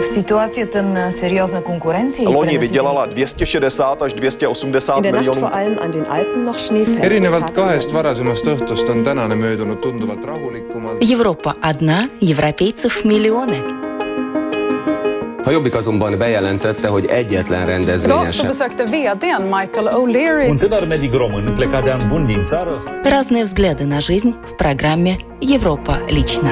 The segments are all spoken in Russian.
В ситуацията на сериозна конкуренция и Loni vydělala 260 až 280 In der Nacht miljonů. vor allem an den Alpen noch Schnee fällt. erinevalt Tagsüber kahest varasemast õhtust on tänane möödunud tunduvalt rahulikumalt . Европа одна, европейцев миллионы. A Jobbik azonban bejelentette, hogy egyetlen rendezvényen Idag så sem besökte vdn Michael O'Leary Un tânăr medic român plecat de an bun din țară Разные взгляды на жизнь в программе «Европа лично».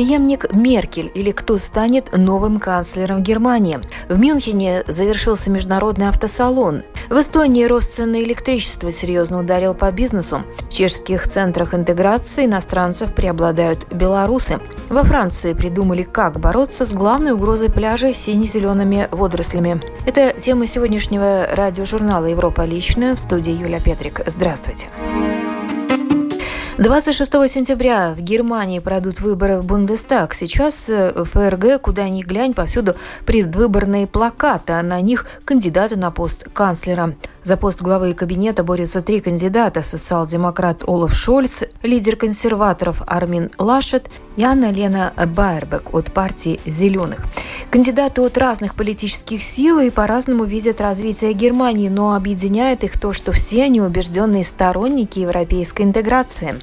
Преемник Меркель или кто станет новым канцлером Германии. В Мюнхене завершился международный автосалон. В Эстонии рост цен на электричество серьезно ударил по бизнесу. В чешских центрах интеграции иностранцев преобладают белорусы. Во Франции придумали, как бороться с главной угрозой пляжей сине-зелеными водорослями. Это тема сегодняшнего радиожурнала «Европа личная» в студии Юля Петрик. Здравствуйте. 26 сентября в Германии пройдут выборы в Бундестаг. Сейчас э, в ФРГ, куда ни глянь, повсюду предвыборные плакаты, а на них кандидаты на пост канцлера. За пост главы кабинета борются три кандидата – социал-демократ Олаф Шольц, лидер консерваторов Армин Лашет и Анна-Лена Байербек от партии «Зеленых». Кандидаты от разных политических сил и по-разному видят развитие Германии, но объединяет их то, что все они убежденные сторонники европейской интеграции.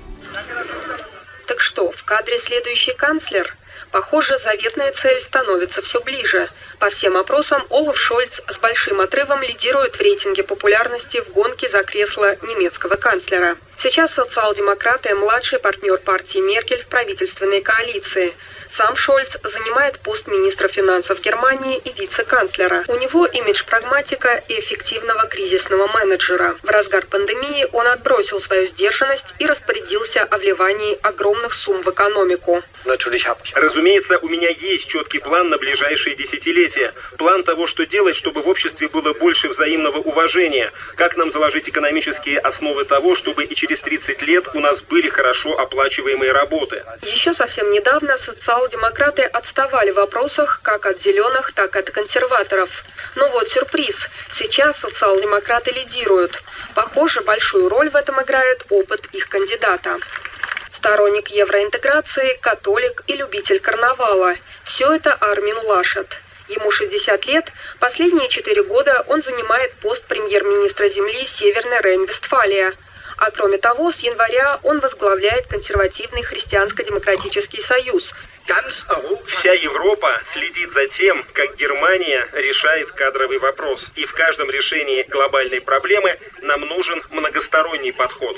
Так что, в кадре следующий канцлер? Похоже, заветная цель становится все ближе. По всем опросам, Олаф Шольц с большим отрывом лидирует в рейтинге популярности в гонке за кресло немецкого канцлера. Сейчас социал-демократы – младший партнер партии Меркель в правительственной коалиции. Сам Шольц занимает пост министра финансов Германии и вице-канцлера. У него имидж прагматика и эффективного кризисного менеджера. В разгар пандемии он отбросил свою сдержанность и распорядился о вливании огромных сумм в экономику. Разумеется, у меня есть четкий план на ближайшие десятилетия. План того, что делать, чтобы в обществе было больше взаимного уважения. Как нам заложить экономические основы того, чтобы и через 30 лет у нас были хорошо оплачиваемые работы. Еще совсем недавно социал-демократы отставали в вопросах как от зеленых, так и от консерваторов. Но вот сюрприз. Сейчас социал-демократы лидируют. Похоже, большую роль в этом играет опыт их кандидата. Сторонник евроинтеграции, католик и любитель карнавала. Все это Армин Лашет. Ему 60 лет. Последние четыре года он занимает пост премьер-министра земли Северной Рейн-Вестфалия. А кроме того, с января он возглавляет консервативный христианско-демократический союз. Вся Европа следит за тем, как Германия решает кадровый вопрос. И в каждом решении глобальной проблемы нам нужен многосторонний подход.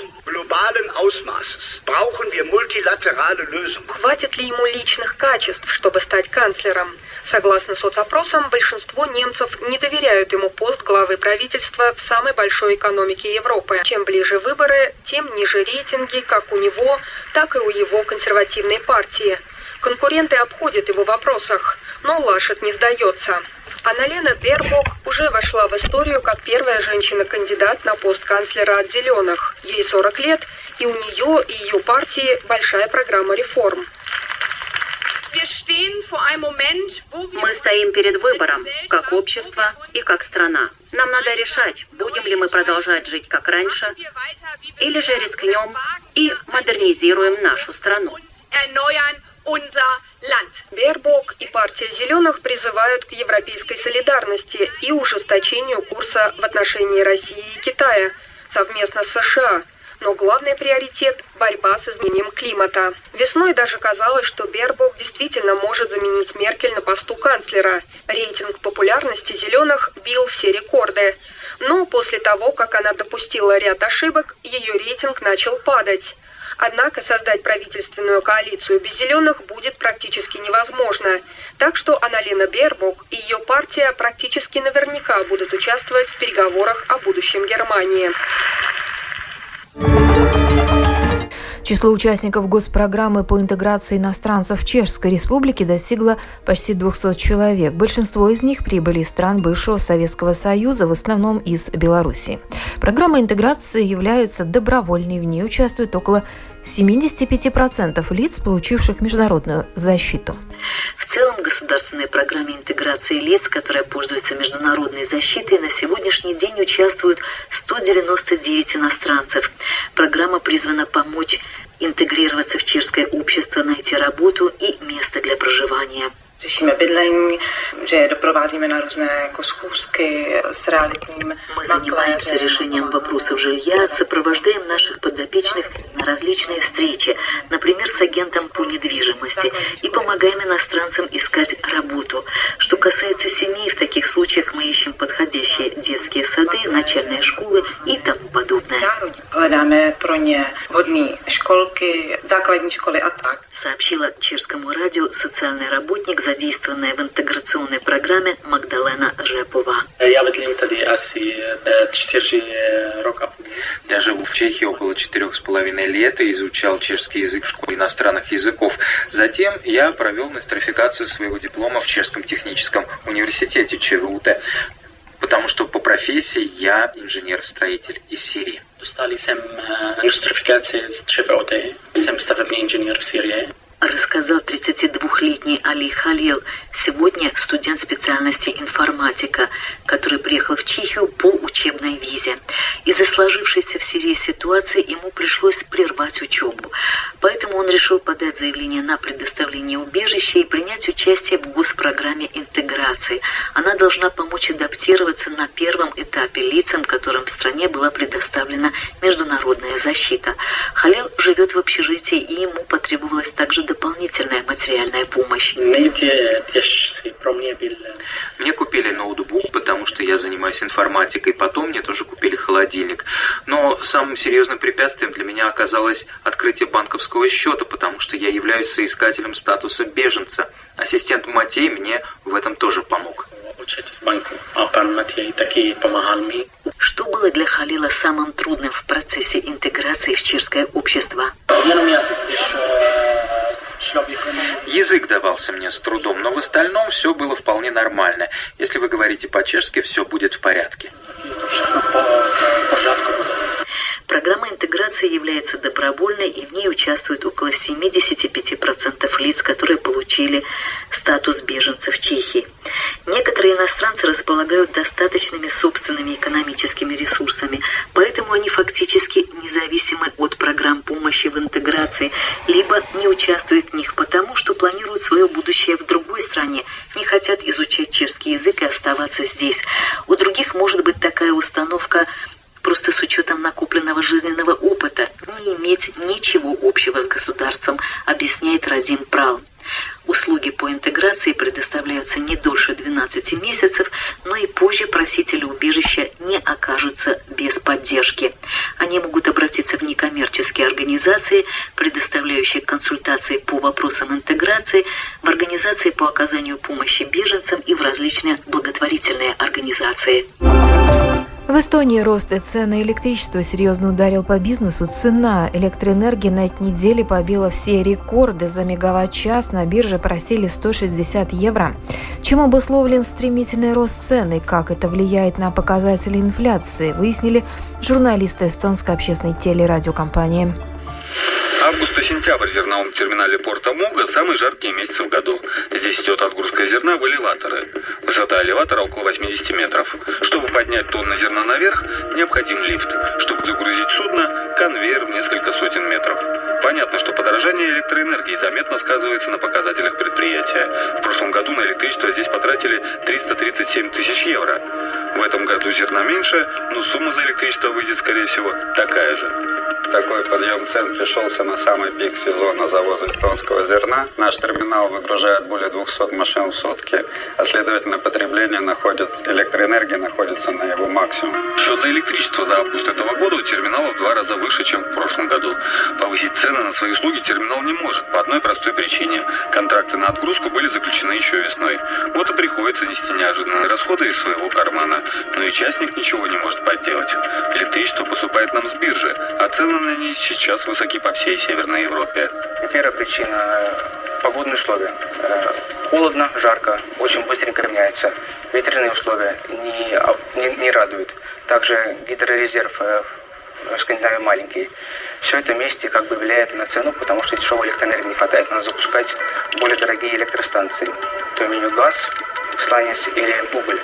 Хватит ли ему личных качеств, чтобы стать канцлером? Согласно соцопросам, большинство немцев не доверяют ему пост главы правительства в самой большой экономике Европы. Чем ближе выборы, тем ниже рейтинги как у него, так и у его консервативной партии. Конкуренты обходят его в вопросах, но Лашет не сдается. Анналена Бербок уже вошла в историю как первая женщина-кандидат на пост канцлера от «Зеленых». Ей 40 лет, и у нее и ее партии большая программа реформ. Мы стоим перед выбором, как общество и как страна. Нам надо решать, будем ли мы продолжать жить как раньше, или же рискнем и модернизируем нашу страну. Бербок и партия «Зеленых» призывают к европейской солидарности и ужесточению курса в отношении России и Китая совместно с США. Но главный приоритет – борьба с изменением климата. Весной даже казалось, что Бербок действительно может заменить Меркель на посту канцлера. Рейтинг популярности «Зеленых» бил все рекорды. Но после того, как она допустила ряд ошибок, ее рейтинг начал падать. Однако создать правительственную коалицию без зеленых будет практически невозможно. Так что Аналина Бербок и ее партия практически наверняка будут участвовать в переговорах о будущем Германии. Число участников госпрограммы по интеграции иностранцев в Чешской Республике достигло почти 200 человек. Большинство из них прибыли из стран бывшего Советского Союза, в основном из Беларуси. Программа интеграции является добровольной, в ней участвует около 75% лиц, получивших международную защиту. В целом, государственной программе интеграции лиц, которая пользуется международной защитой, на сегодняшний день участвуют 199 иностранцев. Программа призвана помочь интегрироваться в чешское общество, найти работу и место для проживания. Мы занимаемся решением вопросов жилья, сопровождаем наших подопечных на различные встречи, например, с агентом по недвижимости, и помогаем иностранцам искать работу. Что касается семей, в таких случаях мы ищем подходящие детские сады, начальные школы и тому подобное. Сообщила чешскому радио социальный работник, задействованная в интеграционной программе Магдалена Жепова. Я живу в Чехии около четырех с половиной лет и изучал чешский язык в школе иностранных языков. Затем я провел нострификацию своего диплома в Чешском техническом университете ЧВУТ, потому что по профессии я инженер-строитель из Сирии. Dostali jsem nostrifikaci z ČVOT. Jsem stavební inženýr v Syrii. Рассказал 32-летний Али Халил, сегодня студент специальности информатика, который приехал в Чехию по учебной визе. Из-за сложившейся в Сирии ситуации ему пришлось прервать учебу. Поэтому он решил подать заявление на предоставление убежища и принять участие в госпрограмме интеграции. Она должна помочь адаптироваться на первом этапе лицам, которым в стране была предоставлена международная защита. Халил живет в общежитии, и ему потребовалось также дополнительная материальная помощь. Мне купили ноутбук, потому что я занимаюсь информатикой. Потом мне тоже купили холодильник. Но самым серьезным препятствием для меня оказалось открытие банковского счета, потому что я являюсь соискателем статуса беженца. Ассистент Матей мне в этом тоже помог. Что было для Халила самым трудным в процессе интеграции в чешское общество? Язык давался мне с трудом, но в остальном все было вполне нормально. Если вы говорите по-чешски, все будет в порядке. Программа интеграции является добровольной, и в ней участвует около 75% лиц, которые получили статус беженцев Чехии. Некоторые иностранцы располагают достаточными собственными экономическими ресурсами, поэтому они фактически независимы от программ помощи в интеграции, либо не участвуют в них потому, что планируют свое будущее в другой стране, не хотят изучать чешский язык и оставаться здесь. У других может быть такая установка просто с учетом накопленного жизненного опыта, не иметь ничего общего с государством, объясняет Радим Прал. Услуги по интеграции предоставляются не дольше 12 месяцев, но и позже просители убежища не окажутся без поддержки. Они могут обратиться в некоммерческие организации, предоставляющие консультации по вопросам интеграции, в организации по оказанию помощи беженцам и в различные благотворительные организации. В Эстонии рост цен на электричество серьезно ударил по бизнесу. Цена электроэнергии на этой неделе побила все рекорды. За мегаватт-час на бирже просили 160 евро. Чем обусловлен стремительный рост цен и как это влияет на показатели инфляции, выяснили журналисты эстонской общественной телерадиокомпании. Август и сентябрь в зерновом терминале порта Муга – самые жаркие месяцы в году. Здесь идет отгрузка зерна в элеваторы. Высота элеватора около 80 метров. Чтобы поднять тонны зерна наверх, необходим лифт. Чтобы загрузить судно – конвейер в несколько сотен метров. Понятно, что подорожание электроэнергии заметно сказывается на показателях предприятия. В прошлом году на электричество здесь потратили 337 тысяч евро. В этом году зерна меньше, но сумма за электричество выйдет, скорее всего, такая же. Такой подъем цен пришелся на самый пик сезона завоза эстонского зерна. Наш терминал выгружает более 200 машин в сутки, а следовательно потребление находится, электроэнергии находится на его максимум. Счет за электричество за август этого года у терминала в два раза выше, чем в прошлом году. Повысить цены на свои услуги терминал не может по одной простой причине. Контракты на отгрузку были заключены еще весной. Вот и приходится нести неожиданные расходы из своего кармана. Но и частник ничего не может поделать. Электричество поступает нам с биржи, а цены на ней сейчас высоки по всей Северной Европе. Первая причина – погодные условия. Холодно, жарко, очень быстренько меняется. Ветряные условия не, не, не радуют. Также гидрорезерв в Скандинавии маленький. Все это вместе как бы влияет на цену, потому что дешевой электроэнергии не хватает. Надо запускать более дорогие электростанции. То меню газ, сланец или уголь.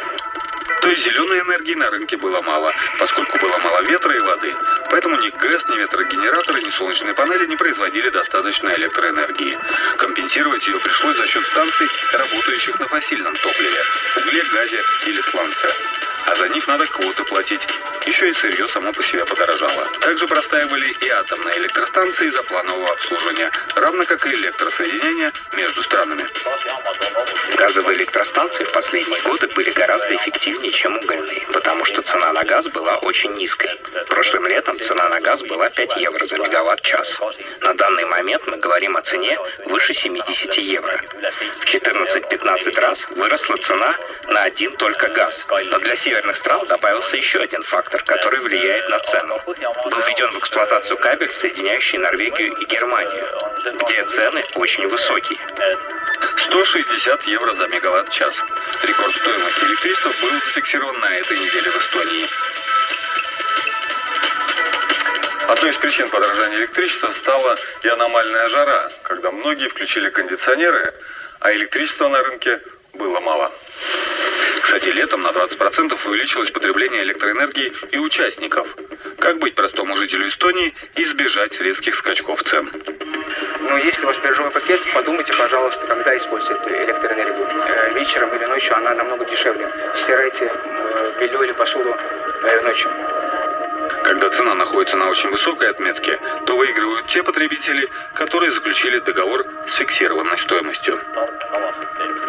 То есть зеленой энергии на рынке было мало, поскольку было мало ветра и воды. Поэтому ни ГЭС, ни ветрогенераторы, ни солнечные панели не производили достаточно электроэнергии. Компенсировать ее пришлось за счет станций, работающих на фасильном топливе, угле, газе или сланце а за них надо квоты платить. Еще и сырье само по себе подорожало. Также простаивали и атомные электростанции за планового обслуживания, равно как и электросоединения между странами. Газовые электростанции в последние годы были гораздо эффективнее, чем угольные, потому что цена на газ была очень низкой. Прошлым летом цена на газ была 5 евро за мегаватт-час. На данный момент мы говорим о цене выше 70 евро. В 14-15 раз выросла цена на один только газ. Но для северных стран добавился еще один фактор, который влияет на цену. Был введен в эксплуатацию кабель, соединяющий Норвегию и Германию, где цены очень высокие. 160 евро за мегаватт-час. Рекорд стоимости электричества был зафиксирован на этой неделе в Эстонии. Одной из причин подорожания электричества стала и аномальная жара, когда многие включили кондиционеры, а электричества на рынке было мало. Кстати, летом на 20% увеличилось потребление электроэнергии и участников. Как быть простому жителю Эстонии и избежать резких скачков цен? Ну, если у вас биржевой пакет, подумайте, пожалуйста, когда использовать электроэнергию. Э, вечером или ночью она намного дешевле. Стирайте э, белье или посуду э, ночью. Когда цена находится на очень высокой отметке, то выигрывают те потребители, которые заключили договор с фиксированной стоимостью.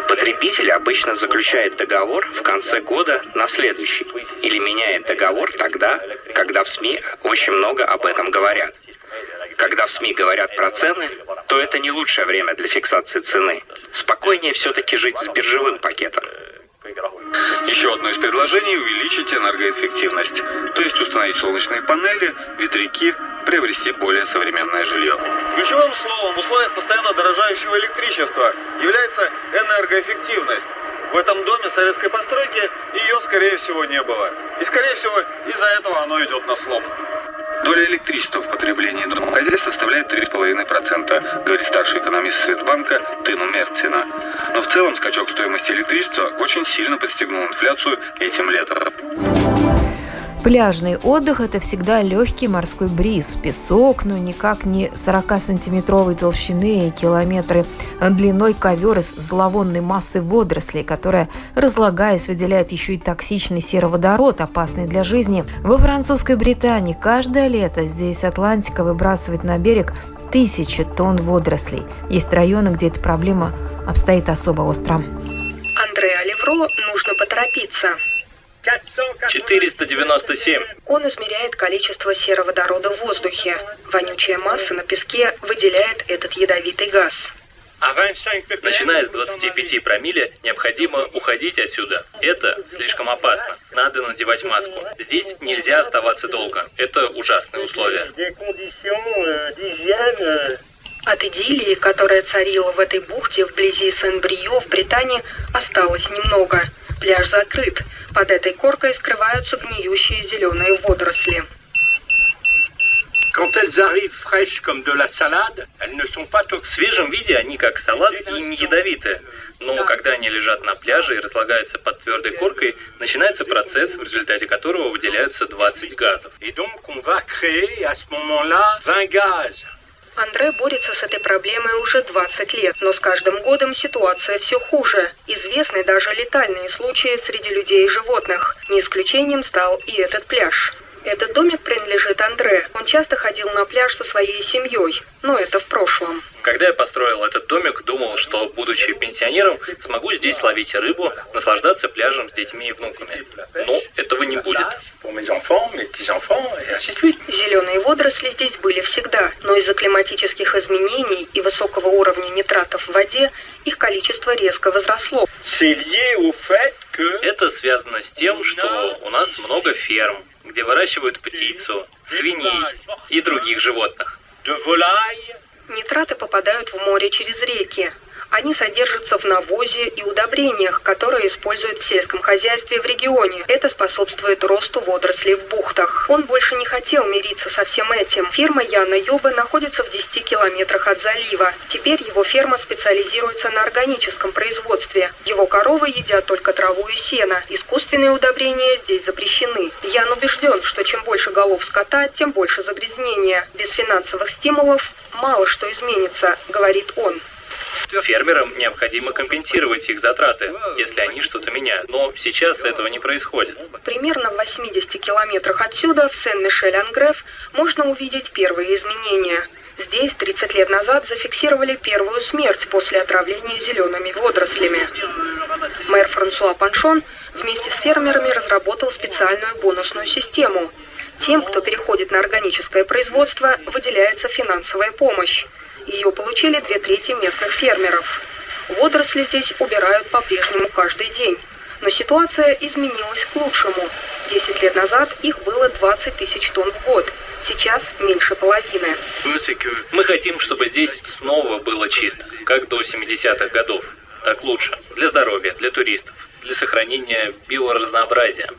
Потребитель обычно заключает договор в конце года на следующий или меняет договор тогда, когда в СМИ очень много об этом говорят. Когда в СМИ говорят про цены, то это не лучшее время для фиксации цены. Спокойнее все-таки жить с биржевым пакетом. Еще одно из предложений – увеличить энергоэффективность, то есть установить солнечные панели, ветряки, приобрести более современное жилье. Ключевым словом в условиях постоянно дорожающего электричества является энергоэффективность. В этом доме советской постройки ее, скорее всего, не было. И, скорее всего, из-за этого оно идет на слом. Доля электричества в потреблении домохозяйств составляет 3,5%, говорит старший экономист Светбанка Тыну Мерцина. Но в целом скачок стоимости электричества очень сильно подстегнул инфляцию этим летом. Пляжный отдых – это всегда легкий морской бриз, песок, но никак не 40-сантиметровой толщины и километры длиной ковер из зловонной массы водорослей, которая, разлагаясь, выделяет еще и токсичный сероводород, опасный для жизни. Во французской Британии каждое лето здесь Атлантика выбрасывает на берег тысячи тонн водорослей. Есть районы, где эта проблема обстоит особо остро. Андреа Левро нужно поторопиться. 497. Он измеряет количество сероводорода в воздухе. Вонючая масса на песке выделяет этот ядовитый газ. Начиная с 25 промилле, необходимо уходить отсюда. Это слишком опасно. Надо надевать маску. Здесь нельзя оставаться долго. Это ужасные условия. От идиллии, которая царила в этой бухте вблизи Сен-Брио в Британии, осталось немного. Пляж закрыт. Под этой коркой скрываются гниющие зеленые водоросли. В свежем виде они как салат и не ядовиты. Но когда они лежат на пляже и разлагаются под твердой коркой, начинается процесс, в результате которого выделяются 20 газов. И donc on va créer à ce moment-là 20 gaz. Андре борется с этой проблемой уже 20 лет, но с каждым годом ситуация все хуже. Известны даже летальные случаи среди людей и животных. Не исключением стал и этот пляж. Этот домик принадлежит Андре. Он часто ходил на пляж со своей семьей, но это в прошлом. Когда я построил этот домик, думал, что, будучи пенсионером, смогу здесь ловить рыбу, наслаждаться пляжем с детьми и внуками. Но этого не будет. Зеленые водоросли здесь были всегда, но из-за климатических изменений и высокого уровня нитратов в воде их количество резко возросло. Это связано с тем, что у нас много ферм, где выращивают птицу, свиней и других животных. Нитраты попадают в море через реки. Они содержатся в навозе и удобрениях, которые используют в сельском хозяйстве в регионе. Это способствует росту водорослей в бухтах. Он больше не хотел мириться со всем этим. Ферма Яна Йоба находится в 10 километрах от залива. Теперь его ферма специализируется на органическом производстве. Его коровы едят только траву и сено. Искусственные удобрения здесь запрещены. Ян убежден, что чем больше голов скота, тем больше загрязнения. Без финансовых стимулов мало что изменится, говорит он. Фермерам необходимо компенсировать их затраты, если они что-то меняют. Но сейчас этого не происходит. Примерно в 80 километрах отсюда, в Сен-Мишель-Ангреф, можно увидеть первые изменения. Здесь 30 лет назад зафиксировали первую смерть после отравления зелеными водорослями. Мэр Франсуа Паншон вместе с фермерами разработал специальную бонусную систему. Тем, кто переходит на органическое производство, выделяется финансовая помощь. Ее получили две трети местных фермеров. Водоросли здесь убирают по-прежнему каждый день. Но ситуация изменилась к лучшему. Десять лет назад их было 20 тысяч тонн в год. Сейчас меньше половины. Мы хотим, чтобы здесь снова было чисто, как до 70-х годов. Так лучше. Для здоровья, для туристов, для сохранения биоразнообразия.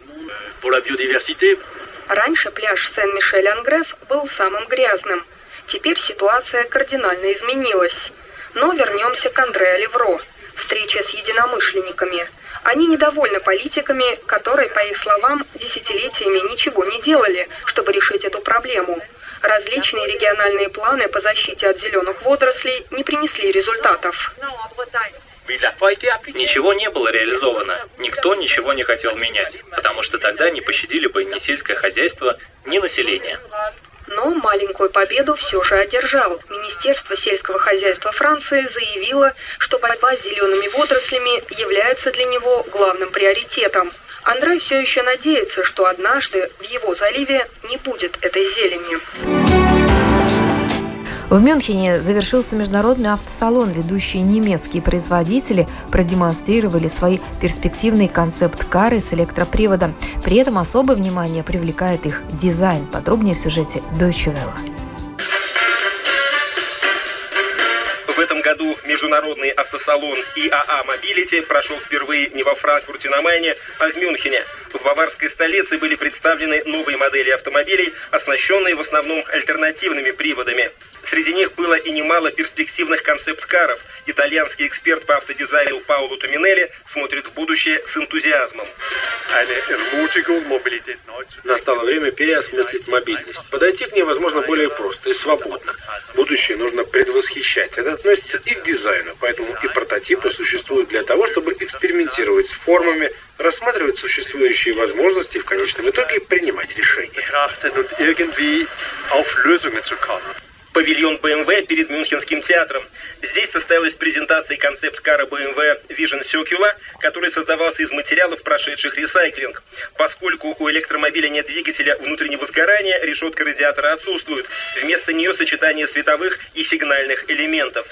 Раньше пляж Сен-Мишель-Ангреф был самым грязным. Теперь ситуация кардинально изменилась. Но вернемся к Андре Левро. Встреча с единомышленниками. Они недовольны политиками, которые, по их словам, десятилетиями ничего не делали, чтобы решить эту проблему. Различные региональные планы по защите от зеленых водорослей не принесли результатов. Ничего не было реализовано. Никто ничего не хотел менять, потому что тогда не пощадили бы ни сельское хозяйство, ни население. Но маленькую победу все же одержал. Министерство сельского хозяйства Франции заявило, что борьба с зелеными водорослями является для него главным приоритетом. Андрей все еще надеется, что однажды в его заливе не будет этой зелени. В Мюнхене завершился международный автосалон. Ведущие немецкие производители продемонстрировали свои перспективные концепт-кары с электроприводом. При этом особое внимание привлекает их дизайн. Подробнее в сюжете Deutsche Welle. В этом году международный автосалон IAA Mobility прошел впервые не во Франкфурте на Майне, а в Мюнхене. В баварской столице были представлены новые модели автомобилей, оснащенные в основном альтернативными приводами. Среди них было и немало перспективных концепт-каров. Итальянский эксперт по автодизайну Пауло Туминелли смотрит в будущее с энтузиазмом. Настало время переосмыслить мобильность. Подойти к ней, возможно, более просто и свободно. Будущее нужно предвосхищать. Это относится и к дизайну, поэтому и прототипы существуют для того, чтобы экспериментировать с формами, рассматривать существующие возможности и в конечном итоге принимать решения. Павильон BMW перед Мюнхенским театром. Здесь состоялась презентация концепт-кара BMW Vision Circular, который создавался из материалов, прошедших ресайклинг. Поскольку у электромобиля нет двигателя внутреннего сгорания, решетка радиатора отсутствует. Вместо нее сочетание световых и сигнальных элементов.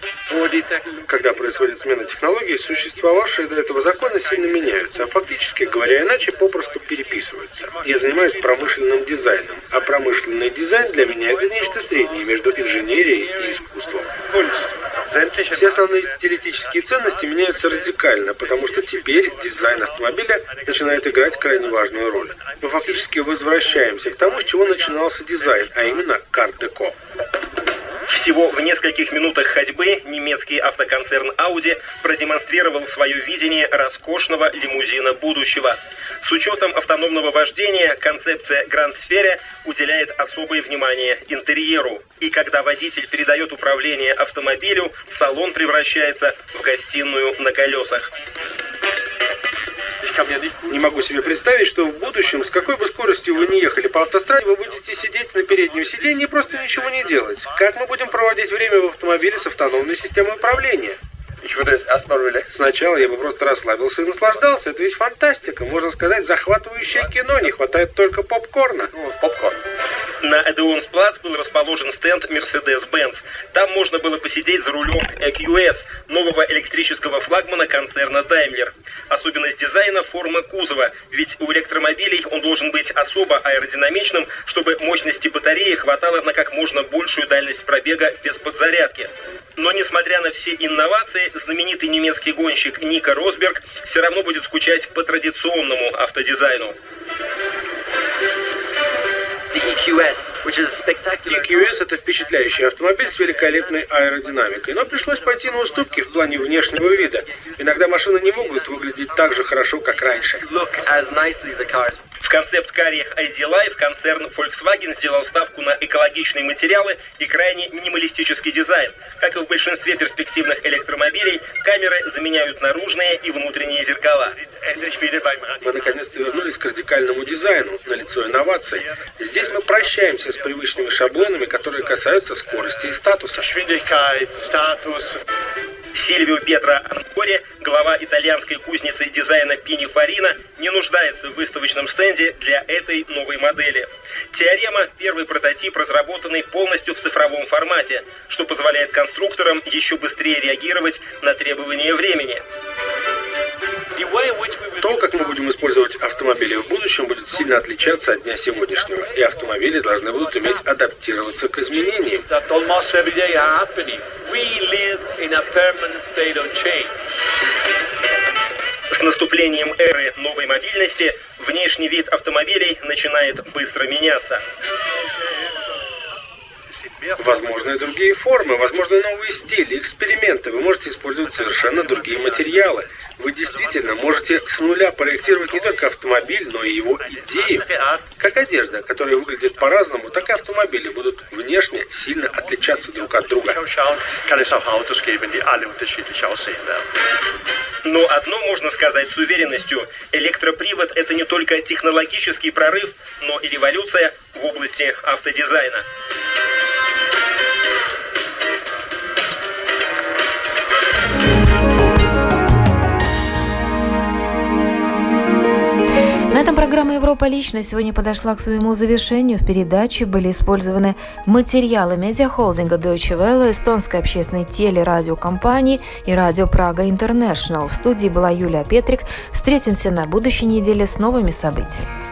Когда происходит смена технологий, существовавшие до этого законы сильно меняются, а фактически, говоря иначе, попросту переписываются. Я занимаюсь промышленным дизайном, а промышленный дизайн для меня это нечто среднее между инженерией и искусством. Все основные стилистические ценности меняются радикально, потому что теперь дизайн автомобиля начинает играть крайне важную роль. Мы фактически возвращаемся к тому, с чего начинался дизайн, а именно карт-деко. Всего в нескольких минутах ходьбы немецкий автоконцерн Audi продемонстрировал свое видение роскошного лимузина будущего. С учетом автономного вождения концепция Grand Sphere уделяет особое внимание интерьеру. И когда водитель передает управление автомобилю, салон превращается в гостиную на колесах. Не могу себе представить, что в будущем, с какой бы скоростью вы не ехали по автостраде, вы будете сидеть на переднем сиденье и просто ничего не делать. Как мы будем проводить время в автомобиле с автономной системой управления? Сначала я бы просто расслабился и наслаждался. Это ведь фантастика. Можно сказать, захватывающее кино. Не хватает только попкорна. Ну, с попкорн. На Эдеонсплац был расположен стенд Mercedes-Benz. Там можно было посидеть за рулем EQS, нового электрического флагмана концерна Daimler. Особенность дизайна – форма кузова, ведь у электромобилей он должен быть особо аэродинамичным, чтобы мощности батареи хватало на как можно большую дальность пробега без подзарядки. Но несмотря на все инновации, знаменитый немецкий гонщик Ника Росберг все равно будет скучать по традиционному автодизайну. EQS – это впечатляющий автомобиль с великолепной аэродинамикой, но пришлось пойти на уступки в плане внешнего вида. Иногда машины не могут выглядеть так же хорошо, как раньше. В концепт-каре ID Life концерн Volkswagen сделал ставку на экологичные материалы и крайне минималистический дизайн. Как и в большинстве перспективных электромобилей, камеры заменяют наружные и внутренние зеркала. Мы наконец-то вернулись к радикальному дизайну, на лицо инноваций. Здесь мы прощаемся с привычными шаблонами, которые касаются скорости и статуса. Сильвио Петро Анкоре, глава итальянской кузницы дизайна Пинифарина, не нуждается в выставочном стенде для этой новой модели. Теорема – первый прототип, разработанный полностью в цифровом формате, что позволяет конструкторам еще быстрее реагировать на требования времени. То, как мы будем использовать автомобили в будущем, будет сильно отличаться от дня сегодняшнего, и автомобили должны будут уметь адаптироваться к изменениям. С наступлением эры новой мобильности внешний вид автомобилей начинает быстро меняться. Возможны другие формы, возможны новые стили, эксперименты. Вы можете использовать совершенно другие материалы. Вы действительно можете с нуля проектировать не только автомобиль, но и его идею. Как одежда, которая выглядит по-разному, так и автомобили будут внешне сильно отличаться друг от друга. Но одно можно сказать с уверенностью. Электропривод – это не только технологический прорыв, но и революция в области автодизайна. Этом программа «Европа лично» сегодня подошла к своему завершению. В передаче были использованы материалы медиахолдинга Deutsche Welle, эстонской общественной телерадиокомпании и радио Прага Интернешнл. В студии была Юлия Петрик. Встретимся на будущей неделе с новыми событиями.